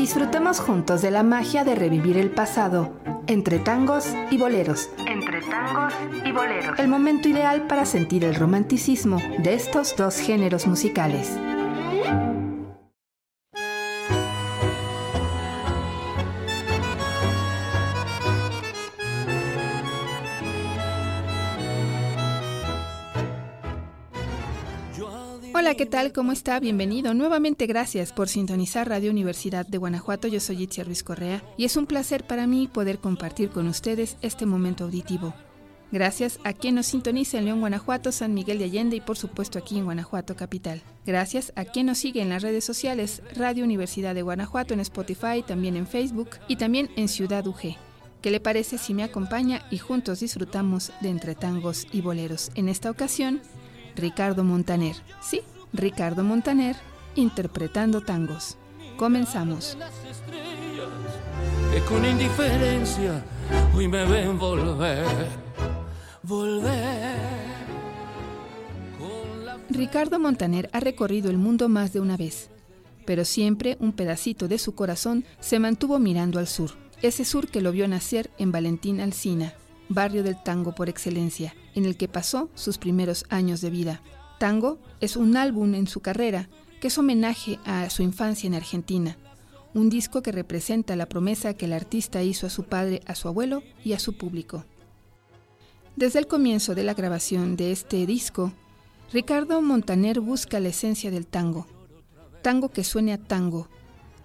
Disfrutemos juntos de la magia de revivir el pasado, entre tangos y boleros. Entre tangos y boleros. El momento ideal para sentir el romanticismo de estos dos géneros musicales. Hola, ¿qué tal? ¿Cómo está? Bienvenido. Nuevamente gracias por sintonizar Radio Universidad de Guanajuato. Yo soy Itzia Ruiz Correa y es un placer para mí poder compartir con ustedes este momento auditivo. Gracias a quien nos sintoniza en León, Guanajuato, San Miguel de Allende y por supuesto aquí en Guanajuato Capital. Gracias a quien nos sigue en las redes sociales Radio Universidad de Guanajuato en Spotify, también en Facebook y también en Ciudad UG. ¿Qué le parece si me acompaña y juntos disfrutamos de entre tangos y boleros? En esta ocasión, Ricardo Montaner. Sí, Ricardo Montaner interpretando tangos. Comenzamos. Que con indiferencia hoy me ven volver, volver. Ricardo Montaner ha recorrido el mundo más de una vez, pero siempre un pedacito de su corazón se mantuvo mirando al sur, ese sur que lo vio nacer en Valentín Alsina, barrio del tango por excelencia, en el que pasó sus primeros años de vida. Tango es un álbum en su carrera que es homenaje a su infancia en Argentina, un disco que representa la promesa que el artista hizo a su padre, a su abuelo y a su público. Desde el comienzo de la grabación de este disco, Ricardo Montaner busca la esencia del tango, tango que suene a tango.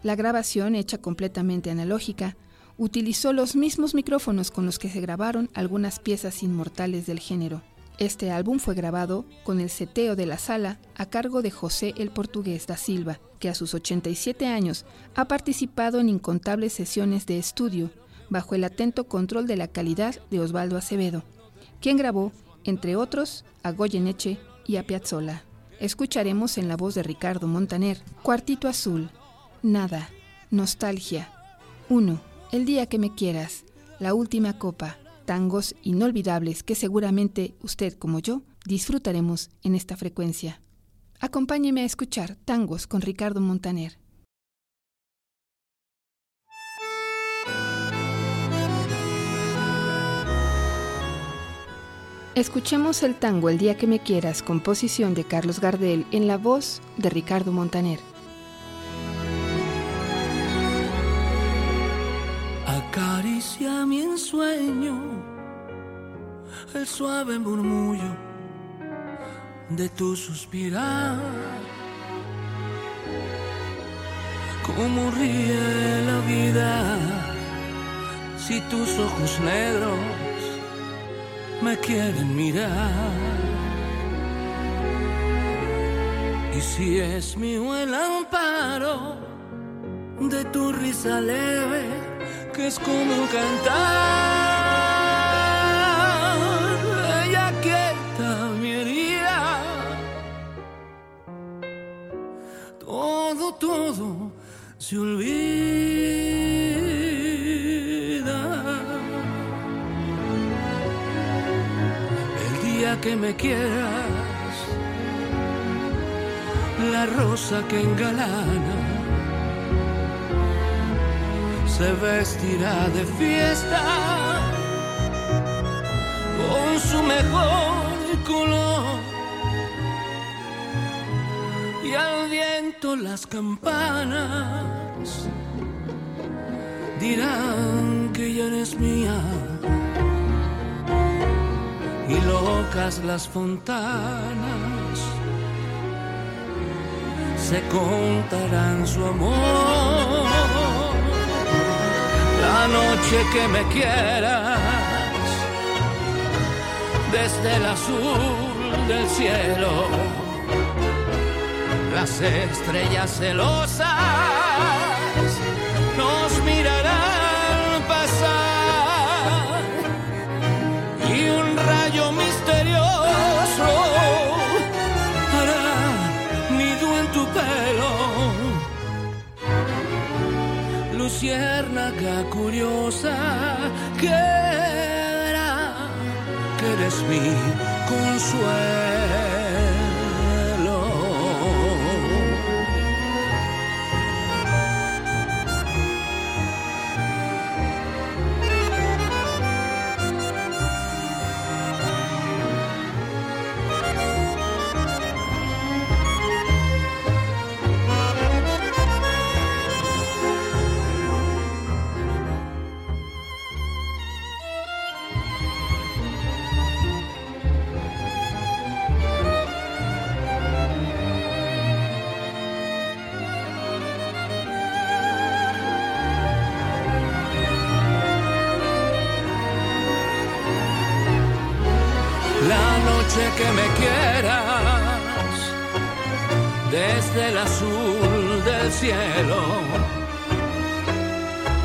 La grabación, hecha completamente analógica, utilizó los mismos micrófonos con los que se grabaron algunas piezas inmortales del género. Este álbum fue grabado con el seteo de la sala a cargo de José el Portugués da Silva, que a sus 87 años ha participado en incontables sesiones de estudio bajo el atento control de la calidad de Osvaldo Acevedo, quien grabó, entre otros, a Goyeneche y a Piazzolla. Escucharemos en la voz de Ricardo Montaner, Cuartito Azul, Nada, Nostalgia, 1. El día que me quieras, La última copa, tangos inolvidables que seguramente usted como yo disfrutaremos en esta frecuencia. Acompáñeme a escuchar tangos con Ricardo Montaner. Escuchemos el tango El día que me quieras, composición de Carlos Gardel en la voz de Ricardo Montaner. Ensueño el suave murmullo de tu suspirar. Cómo ríe la vida si tus ojos negros me quieren mirar. Y si es mío el amparo de tu risa leve, que es como cantar. Ella quieta mi herida. Todo, todo se olvida. El día que me quieras, la rosa que engalana se vestirá de fiesta con su mejor color. Y al viento las campanas dirán que ya eres mía. Y locas las fontanas se contarán su amor la noche que me quieras, desde el azul del cielo, las estrellas celosas luciérnaga curiosa que verá que eres mi consuelo. Que me quieras desde el azul del cielo.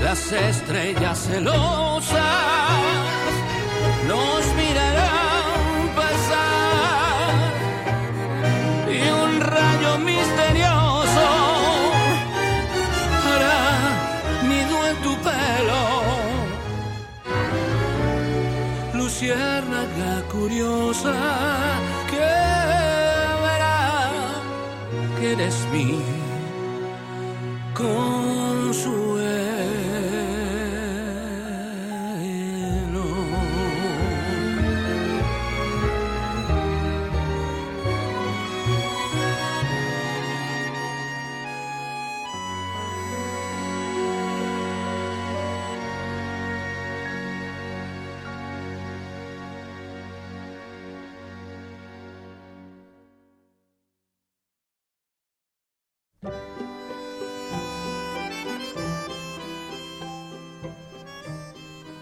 Las estrellas celosas nos Luciérnaga curiosa que verá que eres mi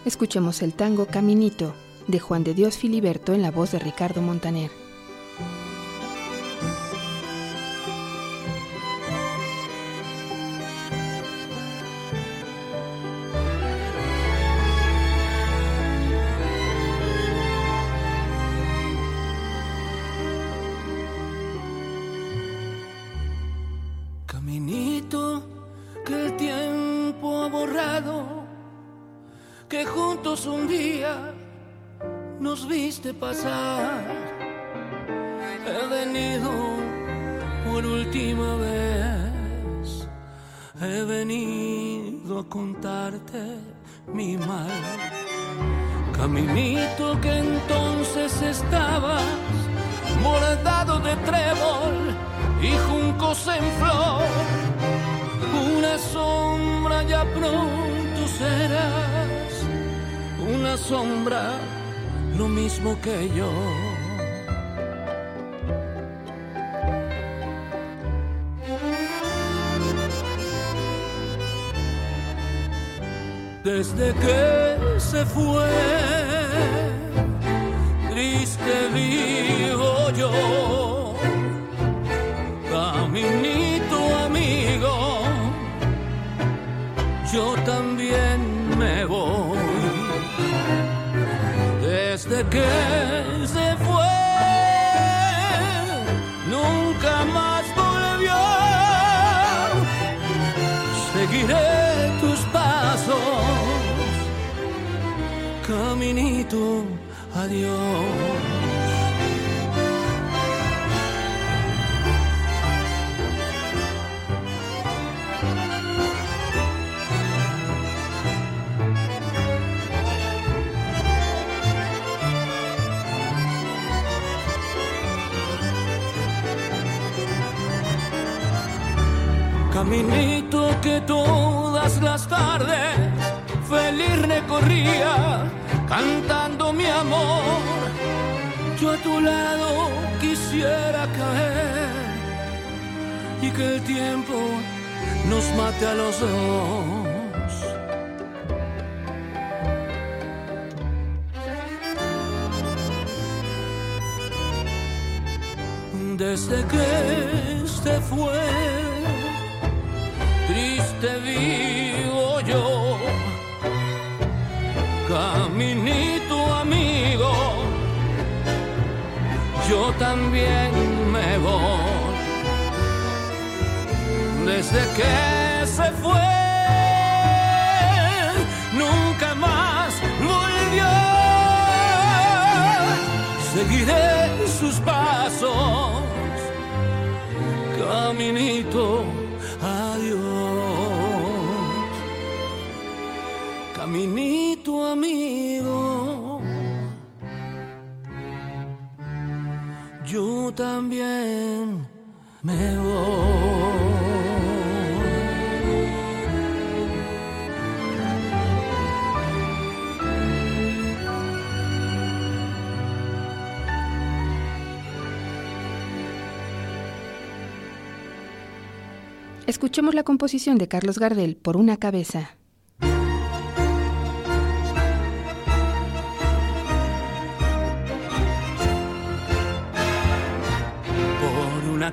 Escuchemos el tango Caminito de Juan de Dios Filiberto en la voz de Ricardo Montaner. Desde que se fue, triste vivo yo caminito amigo, yo también me voy. Desde que se caminito, adiós. Caminito que todas las tardes feliz recorría cantando mi amor. Yo a tu lado quisiera caer y que el tiempo nos mate a los dos. Desde que se fue triste vivo caminito amigo, yo también me voy. Desde que se fue, nunca más volvió. Seguiré sus pasos, caminito adiós. Caminito amigo, también me. Escuchemos la composición de Carlos Gardel por una cabeza.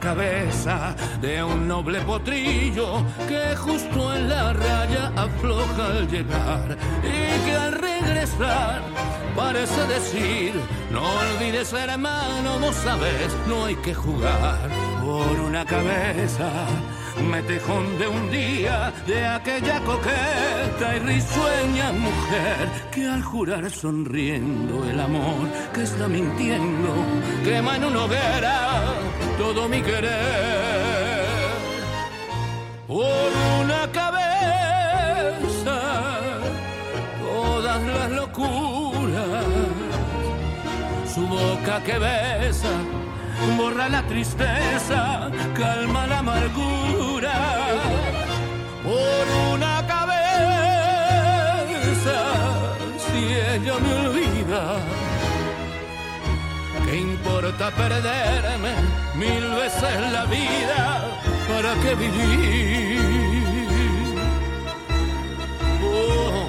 Cabeza de un noble potrillo que justo en la raya afloja al llegar y que al regresar parece decir, no olvides hermano, vos sabes, no hay que jugar por una cabeza me tejón de un día de aquella coqueta y risueña mujer que al jurar sonriendo el amor que está mintiendo quema en una hoguera todo mi querer por una cabeza todas las locuras su boca que besa borra la tristeza, calma la amargura por una cabeza. Si ella me olvida, ¿qué importa perderme mil veces la vida? ¿Para qué vivir? Oh.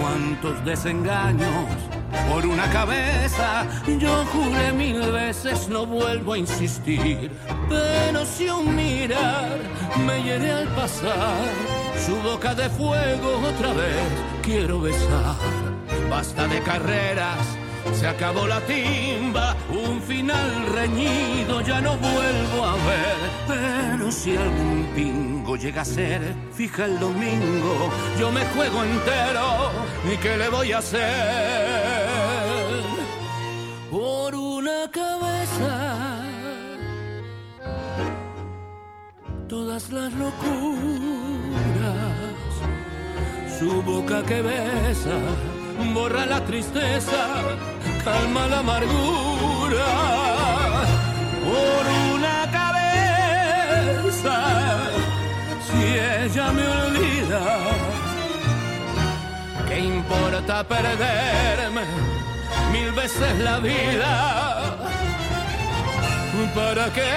Cuántos desengaños por una cabeza. Yo juré mil veces, no vuelvo a insistir. Pero si un mirar me hiere al pasar, su boca de fuego otra vez quiero besar. Basta de carreras se acabó la timba, un final reñido ya no vuelvo a ver. Pero si algún pingo llega a ser, fija el domingo, yo me juego entero, ¿y qué le voy a hacer? Por una cabeza, todas las locuras, su boca que besa borra la tristeza, calma la amargura. Por una cabeza, si ella me olvida, ¿qué importa perderme mil veces la vida? ¿Para qué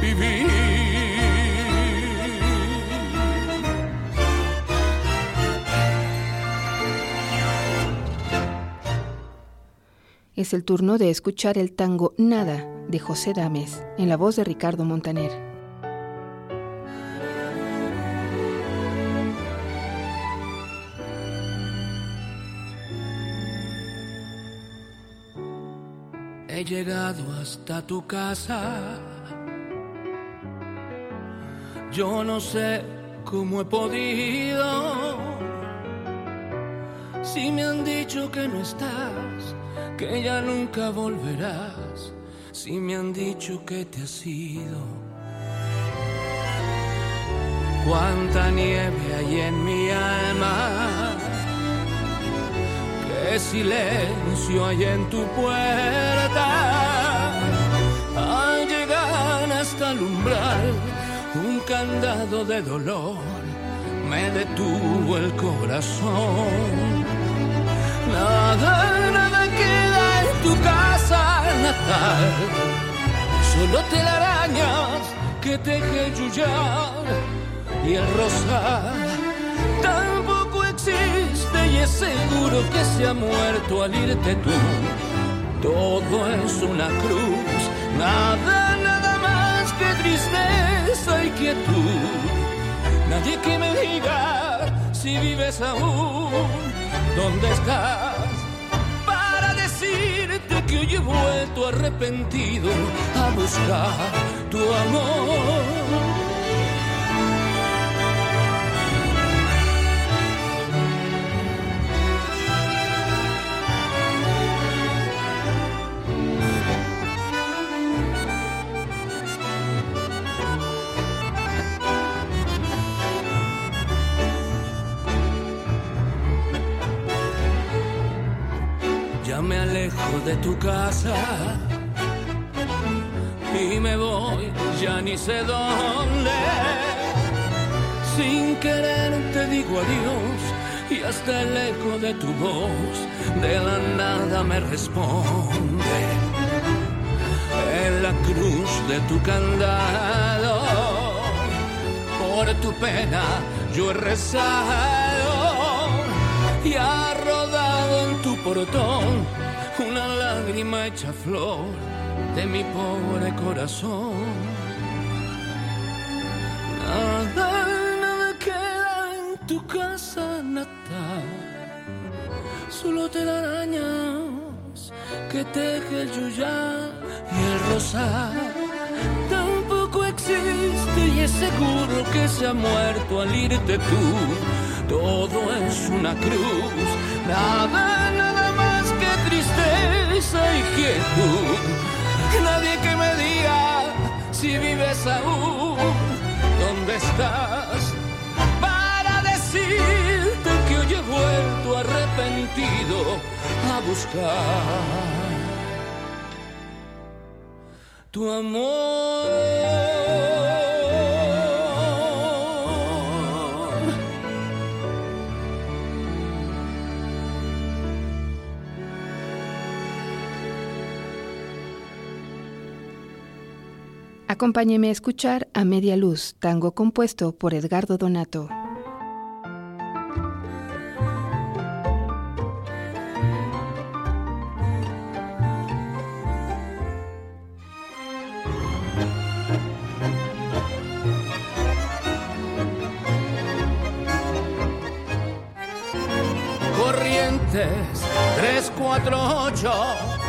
vivir? Es el turno de escuchar el tango Nada de José Dames en la voz de Ricardo Montaner. He llegado hasta tu casa. Yo no sé cómo he podido. Si me han dicho que no estás que ya nunca volverás si me han dicho que te has ido. Cuánta nieve hay en mi alma, qué silencio hay en tu puerta. Al llegar hasta el umbral, un candado de dolor me detuvo el corazón. Nada, nada tu casa natal. Solo telarañas que teje yuyar y el rosal tampoco existe y es seguro que se ha muerto al irte tú. Todo es una cruz, nada, nada más que tristeza y quietud. Nadie que me diga si vives aún, ¿dónde estás? que hoy he vuelto arrepentido a buscar tu amor. De tu casa y me voy, ya ni sé dónde. Sin querer te digo adiós y hasta el eco de tu voz de la nada me responde. En la cruz de tu candado, por tu pena yo he rezado y ha rodado en tu portón una lágrima hecha flor de mi pobre corazón. Nada, nada queda en tu casa natal, solo telarañas que teje el yuyá y el rosal. Tampoco existe y es seguro que se ha muerto al irte tú. Todo es una cruz, nada, tristeza y quietud. Nadie que me diga si vives aún, ¿dónde estás? Para decirte que hoy he vuelto arrepentido a buscar tu amor. Acompáñeme a escuchar A Media Luz, tango compuesto por Edgardo Donato. Corrientes 348,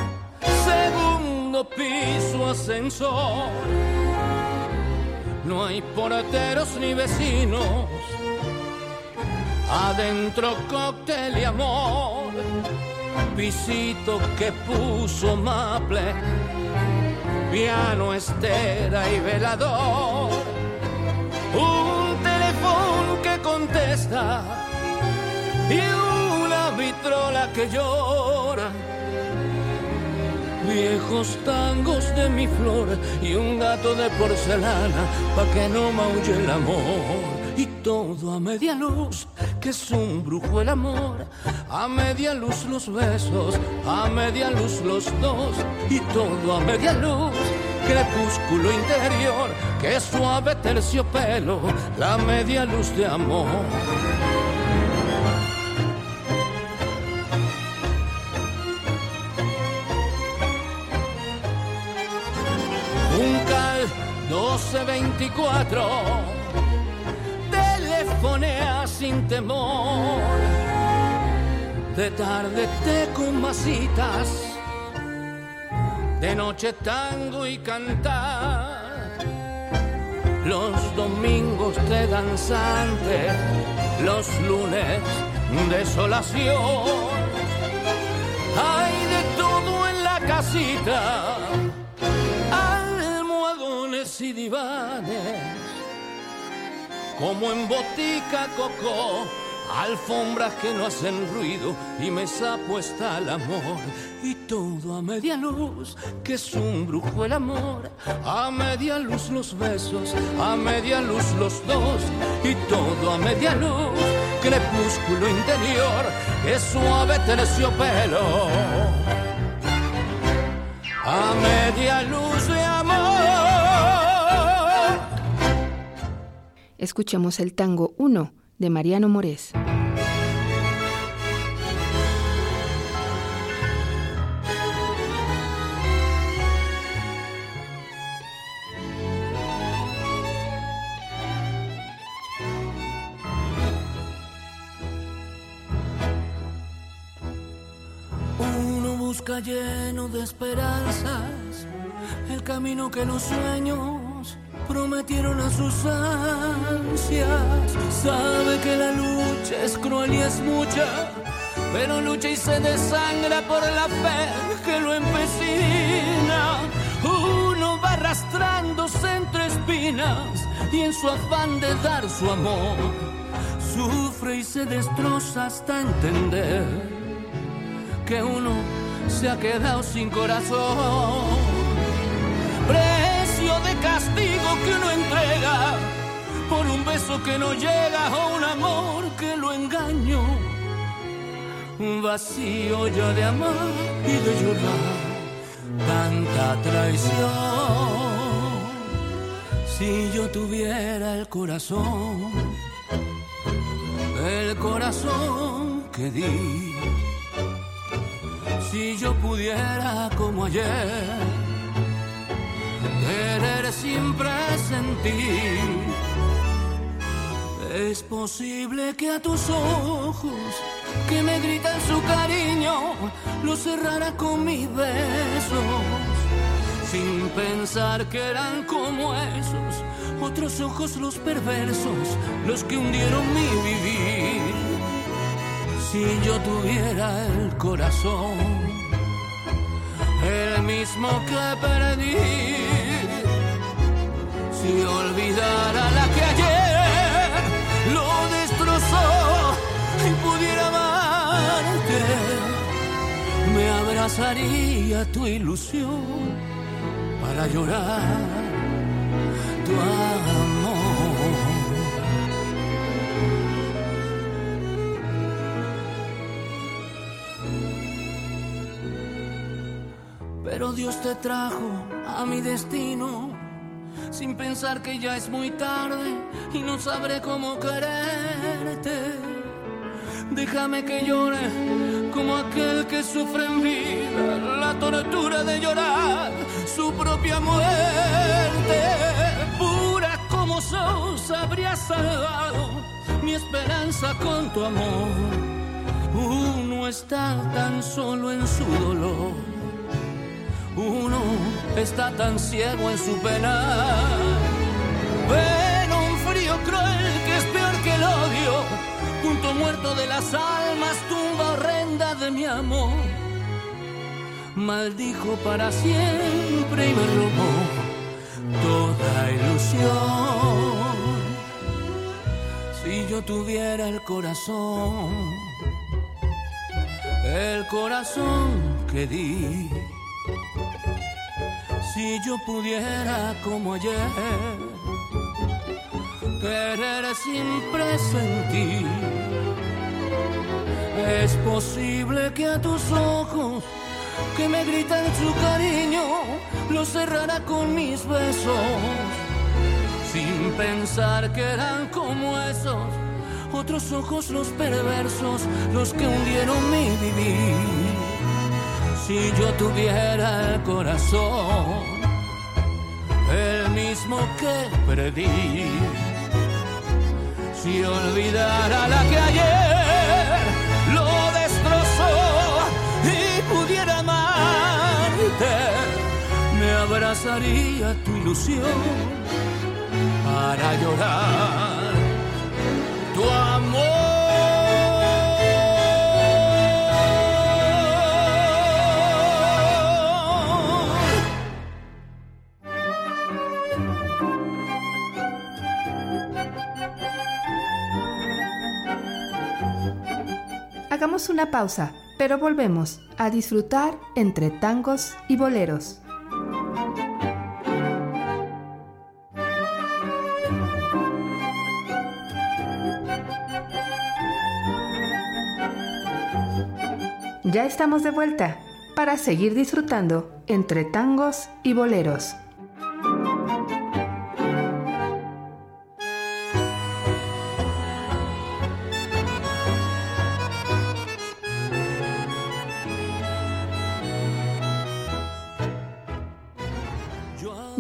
piso ascensor. No hay porteros ni vecinos, adentro cóctel y amor. Pisito que puso maple, piano, estera y velador. Un teléfono que contesta y una vitrola que llora. Viejos tangos de mi flor y un gato de porcelana pa' que no maulle el amor. Y todo a media luz, que es un brujo el amor. A media luz los besos, a media luz los dos. Y todo a media luz, crepúsculo interior, que suave terciopelo, la media luz de amor. 1224 telefonea sin temor. De tarde te con masitas, de noche tango y cantar. Los domingos de danzante, los lunes desolación. Hay de todo en la casita y divanes, como en botica coco, alfombras que no hacen ruido y mesa puesta al amor. Y todo a media luz, que es un brujo el amor, a media luz los besos, a media luz los dos, y todo a media luz, crepúsculo interior, que suave terciopelo. A media luz Escuchemos el tango 1 de Mariano Morés. Uno busca lleno de esperanzas el camino que los sueños prometieron a sus ansias. Sabe que la lucha es cruel y es mucha, pero lucha y se desangra por la fe que lo empecina. Uno va arrastrándose entre espinas y en su afán de dar su amor, sufre y se destroza hasta entender que uno se ha quedado sin corazón. De castigo que uno entrega por un beso que no llega o un amor que lo engañó. Un vacío ya de amar y de llorar, tanta traición. Si yo tuviera el corazón, el corazón que di Si yo pudiera como ayer, querer siempre sentir. Es posible que a tus ojos que me gritan su cariño lo cerrara con mis besos, sin pensar que eran como esos otros ojos los perversos, los que hundieron mi vivir. Si yo tuviera el corazón, el mismo que perdí, si olvidara la que ayer lo destrozó y pudiera amarte, me abrazaría tu ilusión para llorar amor. Pero Dios te trajo a mi destino sin pensar que ya es muy tarde y no sabré cómo quererte. Déjame que llore como aquel que sufre en vida la tortura de llorar su propia muerte habría salvado mi esperanza con tu amor. Uno está tan solo en su dolor. Uno está tan ciego en su pena. Pero un frío cruel que es peor que el odio. Punto muerto de las almas, tumba horrenda de mi amor. Maldijo para siempre y me robó toda ilusión si yo tuviera el corazón, el corazón que di, si yo pudiera como ayer, querer siempre sentir, es posible que a tus ojos que me gritan su cariño, lo cerrara con mis besos sin pensar que eran como esos otros ojos los perversos, los que hundieron mi vivir. Si yo tuviera el corazón, el mismo que perdí, si olvidara la que ayer lo destrozó y pudiera amarte, me abrazaría tu ilusión para llorar tu amor. Hagamos una pausa, pero volvemos a disfrutar entre tangos y boleros. Ya estamos de vuelta para seguir disfrutando entre tangos y boleros.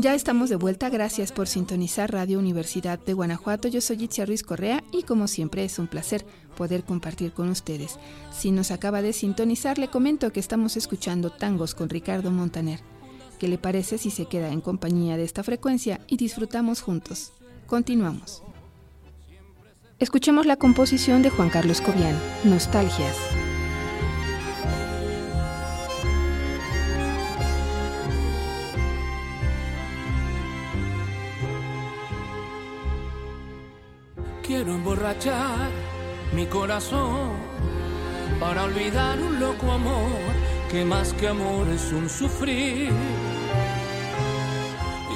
Ya estamos de vuelta, gracias por sintonizar Radio Universidad de Guanajuato. Yo soy Itzia Ruiz Correa y como siempre es un placer poder compartir con ustedes. Si nos acaba de sintonizar, le comento que estamos escuchando tangos con Ricardo Montaner. ¿Qué le parece si se queda en compañía de esta frecuencia y disfrutamos juntos? Continuamos. Escuchemos la composición de Juan Carlos Cobian, Nostalgias. Quiero emborrachar mi corazón para olvidar un loco amor que más que amor es un sufrir.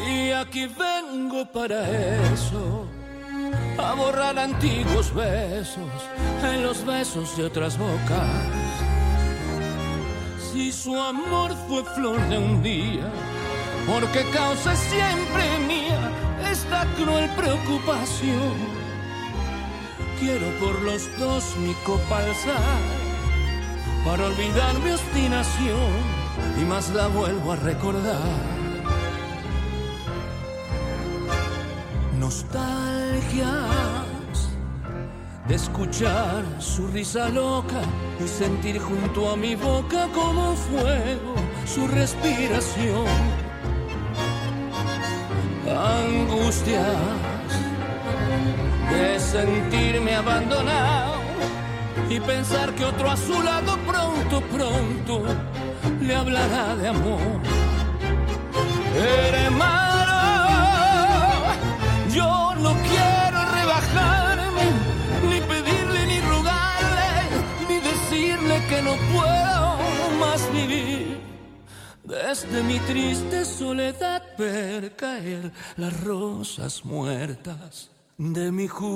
Y aquí vengo para eso, a borrar antiguos besos en los besos de otras bocas. Si su amor fue flor de un día, porque causa siempre mía esta cruel preocupación quiero por los dos mi copa alzar para olvidar mi obstinación y más la vuelvo a recordar. Nostalgias de escuchar su risa loca y sentir junto a mi boca como fuego su respiración. Angustias de sentirme abandonado y pensar que otro a su lado pronto, pronto le hablará de amor. Hermano, yo no quiero rebajarme, ni pedirle, ni rogarle, ni decirle que no puedo más vivir. Desde mi triste soledad ver caer las rosas muertas de mi juventud.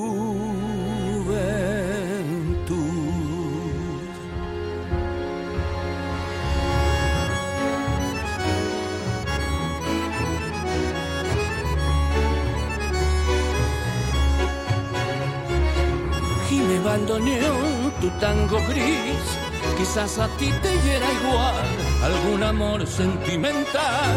Gime bandoneón, tu tango gris, quizás a ti te hiera igual algún amor sentimental.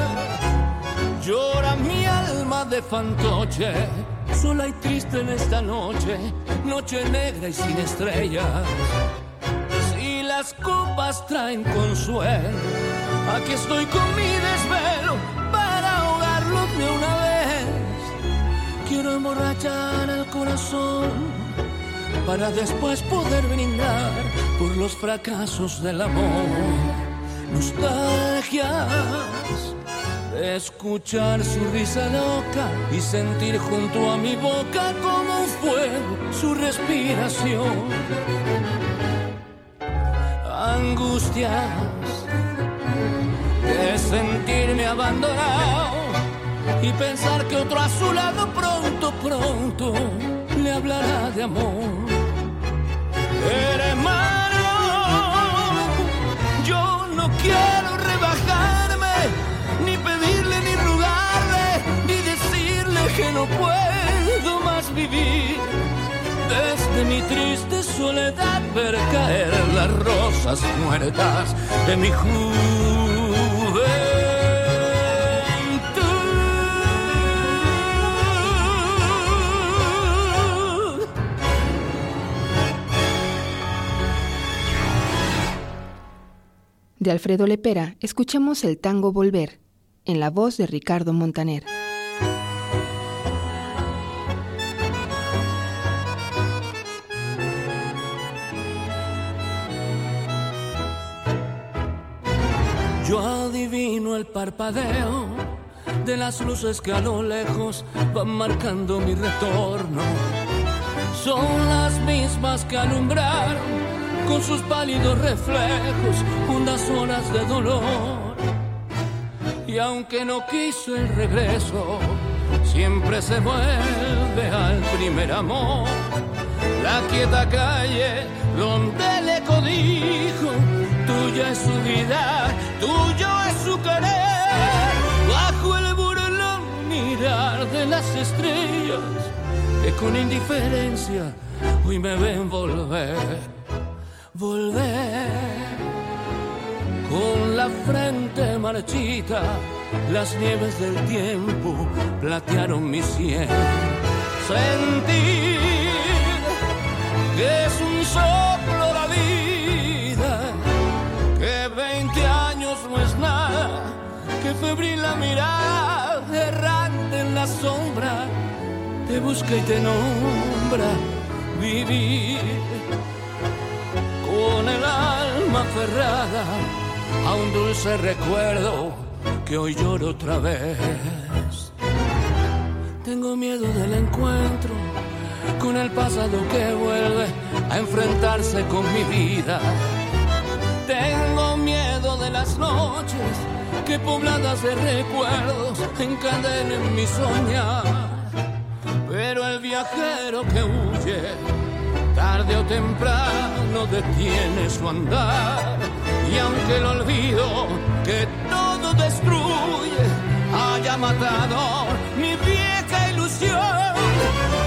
Llora mi alma de fantoche sola y triste en esta noche, noche negra y sin estrellas. Si las copas traen consuelo, aquí estoy con mi desvelo para ahogarlo de una vez. Quiero emborrachar el corazón para después poder brindar por los fracasos del amor. Nostalgias escuchar su risa loca y sentir junto a mi boca como un fuego su respiración. Angustias de sentirme abandonado y pensar que otro a su lado pronto, pronto le hablará de amor. Hermano, yo no quiero rebajarme que no puedo más vivir. Desde mi triste soledad ver caer las rosas muertas de mi juventud. De Alfredo Lepera escuchamos el tango Volver, en la voz de Ricardo Montaner. El parpadeo de las luces que a lo lejos van marcando mi retorno. Son las mismas que alumbraron con sus pálidos reflejos unas horas de dolor. Y aunque no quiso el regreso, siempre se vuelve al primer amor. La quieta calle donde le dijo, tuya es su vida, tuyo es su querer. Bajo el burlón mirar de las estrellas, que con indiferencia hoy me ven volver, volver. Con la frente marchita, las nieves del tiempo platearon mi sien. Sentir que es un febril la mirada errante en la sombra te busca y te nombra vivir con el alma aferrada a un dulce recuerdo que hoy lloro otra vez. Tengo miedo del encuentro con el pasado que vuelve a enfrentarse con mi vida. Tengo miedo de las noches que pobladas de recuerdos encadenen mi soñar. Pero el viajero que huye, tarde o temprano detiene su andar. Y aunque el olvido que todo destruye haya matado mi vieja ilusión,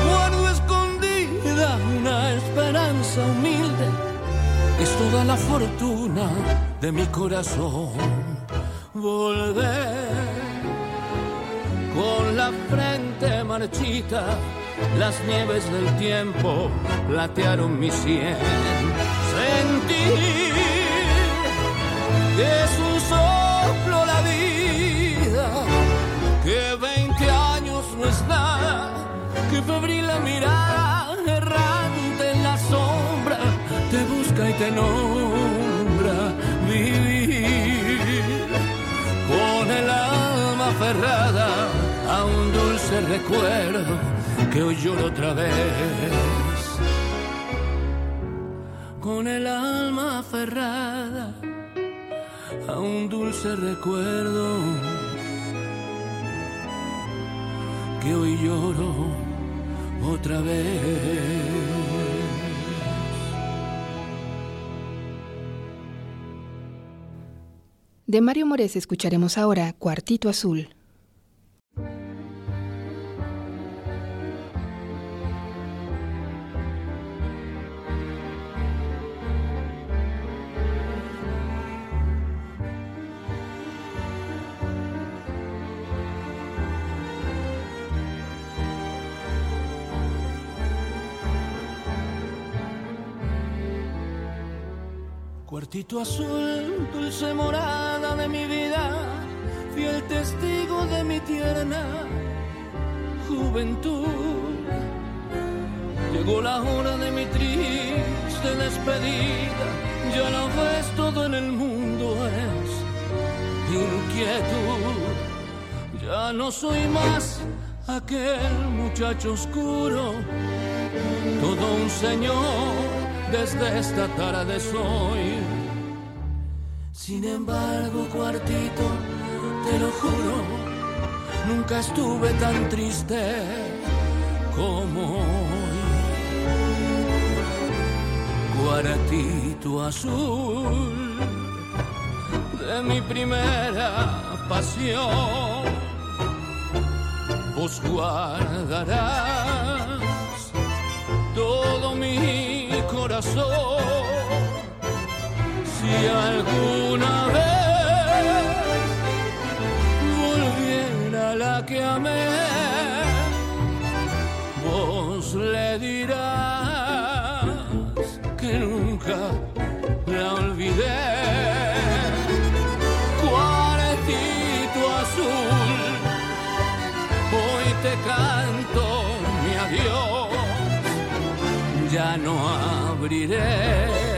guardo escondida una esperanza humilde. Es toda la fortuna de mi corazón. Volver con la frente marchita, las nieves del tiempo platearon mi sien. Sentir que es un soplo la vida, que 20 años no es nada, que febril la mirada errante en la sombra te busca y te nombra a un dulce recuerdo que hoy lloro otra vez. Con el alma aferrada a un dulce recuerdo que hoy lloro otra vez. De Mario Mores escucharemos ahora Cuartito Azul. Cuartito azul, dulce morada de mi vida, fiel testigo de mi tierna juventud. Llegó la hora de mi triste despedida, ya lo ves todo en el mundo es inquietud. Ya no soy más aquel muchacho oscuro, todo un señor desde esta tarde soy. Sin embargo, cuartito, te lo juro, nunca estuve tan triste como hoy. Cuartito azul de mi primera pasión, vos guardarás todo mi corazón. Si alguna vez volviera la que amé, vos le dirás que nunca la olvidé. Cuaretito azul, hoy te canto mi adiós ya no abriré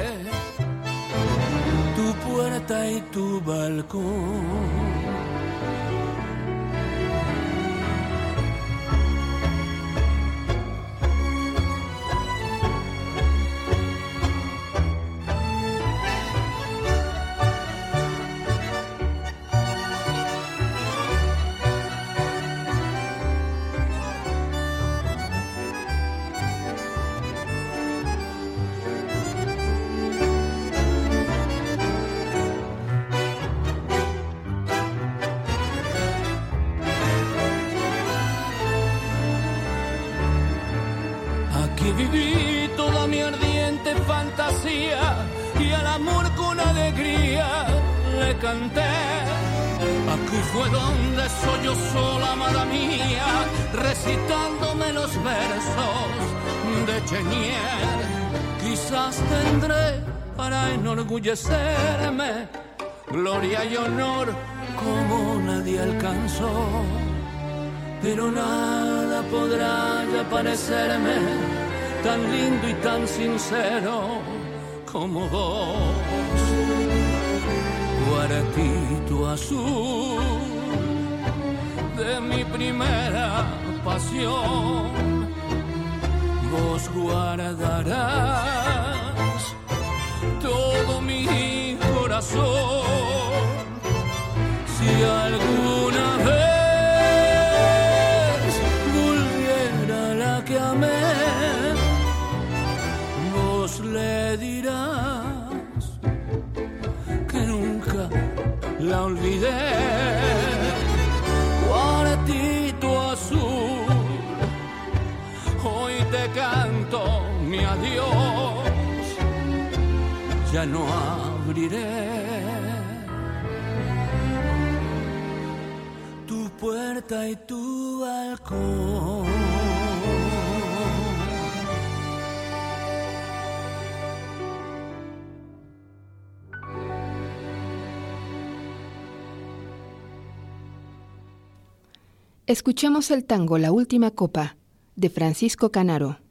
puerta y tu balcón. Donde soy yo sola, amada mía, recitándome los versos de Chenier. Quizás tendré para enorgullecerme gloria y honor como nadie alcanzó. Pero nada podrá ya parecerme tan lindo y tan sincero como vos cuartito azul de mi primera pasión. Vos guardarás todo mi corazón. Si alguna vez volviera la que amé, vos le dirás la olvidé. Canto mi adiós. ya no abriré tu puerta y tu balcón. Escuchemos el tango La Última Copa de Francisco Canaro.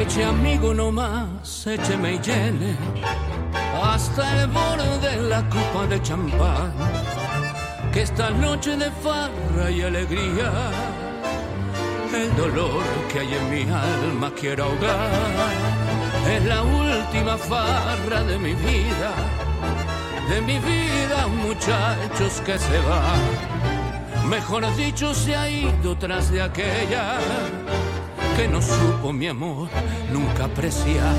Eche amigo no más, écheme y llene hasta el borde de la copa de champán. Que esta noche de farra y alegría, el dolor que hay en mi alma quiero ahogar. Es la última farra de mi vida, de mi vida, muchachos que se va. Mejor dicho, se ha ido tras de aquella que no supo mi amor nunca apreciar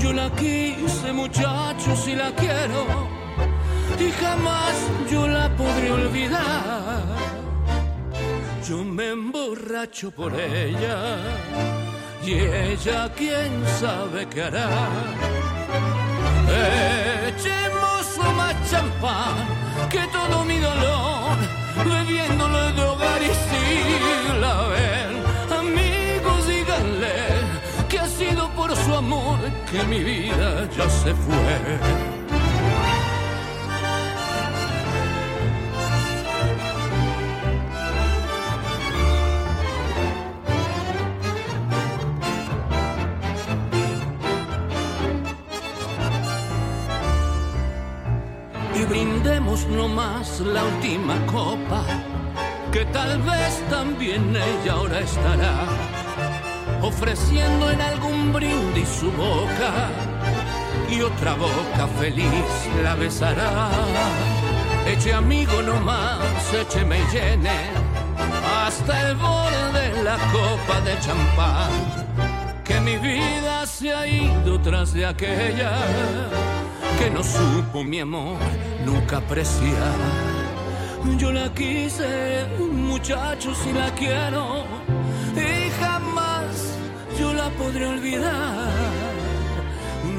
yo la quise muchachos y la quiero y jamás yo la podré olvidar. Yo me emborracho por ella y ella quién sabe qué hará. Echemos más champán que todo mi dolor bebiéndolo de hogar y si la ven que mi vida ya se fue. y brindemos nomás la última copa, que tal vez también ella ahora estará ofreciendo en algún brindis su boca y otra boca feliz la besará. Eche amigo nomás, écheme y llene hasta el borde de la copa de champán. Que mi vida se ha ido tras de aquella que no supo mi amor nunca apreciar. Yo la quise, muchachos, y la quiero podré olvidar.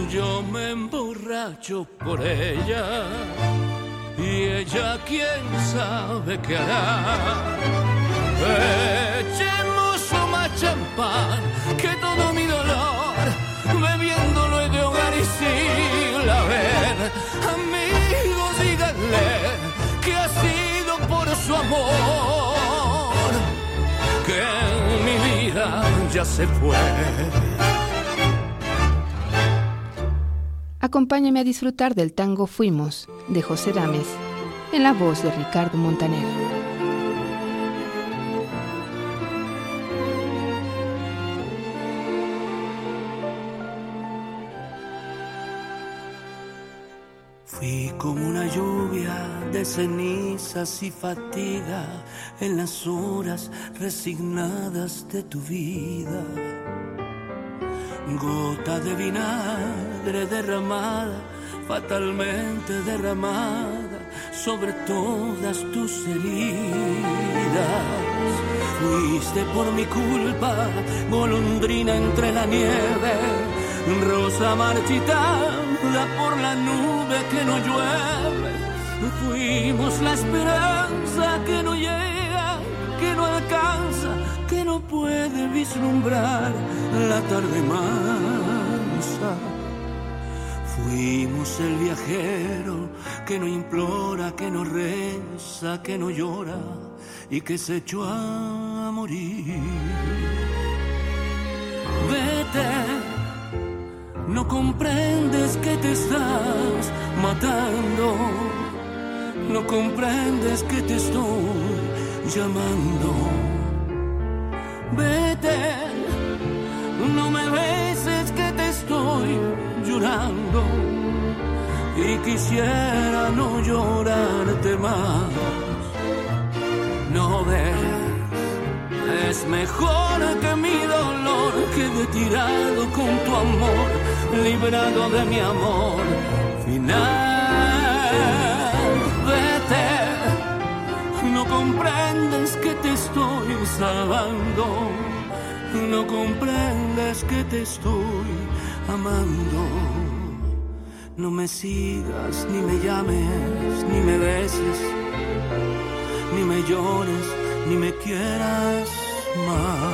Yo me emborracho por ella y ella quién sabe qué hará. Echemos más champán que todo mi dolor, bebiéndolo de hogar y sin la ver. Amigos, díganle que ha sido por su amor que ya se fue. Acompáñame a disfrutar del tango Fuimos de José Dames en la voz de Ricardo Montaner. Fui como una lluvia de cenizas y fatiga en las horas resignadas de tu vida. Gota de vinagre derramada, fatalmente derramada sobre todas tus heridas. Fuiste por mi culpa, golondrina entre la nieve, rosa marchitada por la nube que no llueve. Fuimos la esperanza que no llega, que no alcanza, que no puede vislumbrar la tarde mansa. Fuimos el viajero que no implora, que no reza, que no llora y que se echó a morir. Vete, no comprendes que te estás matando, no comprendes que te estoy llamando. Vete, no me beses que te estoy llorando y quisiera no llorarte más. No ves, es mejor que mi dolor quede tirado con tu amor, librado de mi amor final. Comprendes que te estoy salvando, no comprendes que te estoy amando. No me sigas, ni me llames, ni me beses, ni me llores ni me quieras más.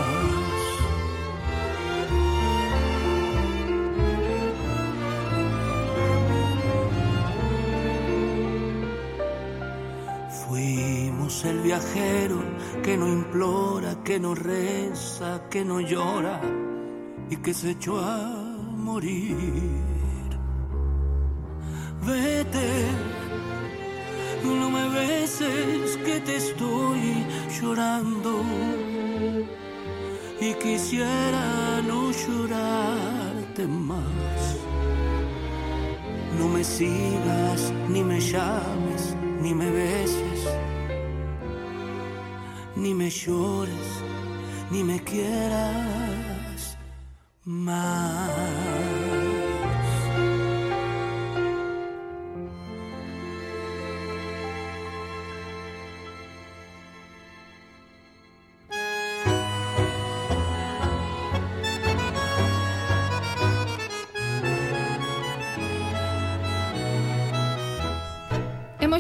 Viajero que no implora, que no reza, que no llora y que se echó a morir. Vete no me beses que te estoy llorando y quisiera no llorarte más. No me sigas, ni me llames, ni me beses, ni me llores, ni me quieras más.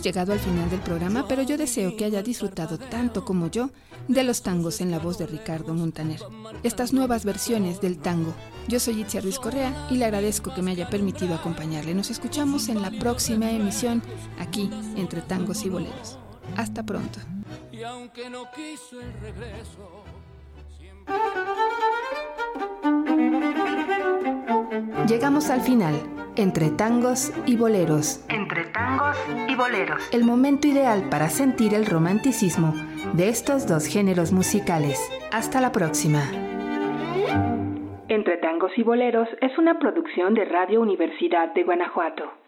Llegado al final del programa, pero yo deseo que haya disfrutado tanto como yo de los tangos en la voz de Ricardo Montaner. Estas nuevas versiones del tango. Yo soy Itzia Ruiz Correa y le agradezco que me haya permitido acompañarle. Nos escuchamos en la próxima emisión aquí entre tangos y boleros. Hasta pronto. Llegamos al final, entre tangos y boleros. Entre tangos y boleros. El momento ideal para sentir el romanticismo de estos dos géneros musicales. Hasta la próxima. Entre tangos y boleros es una producción de Radio Universidad de Guanajuato.